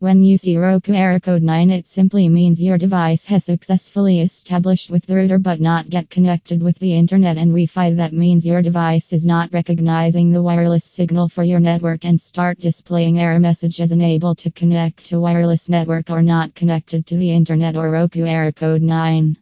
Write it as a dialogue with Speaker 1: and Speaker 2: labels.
Speaker 1: When you see Roku error code 9, it simply means your device has successfully established with the router but not get connected with the internet and Wi-Fi. That means your device is not recognizing the wireless signal for your network and start displaying error messages unable to connect to wireless network or not connected to the internet or Roku error code 9.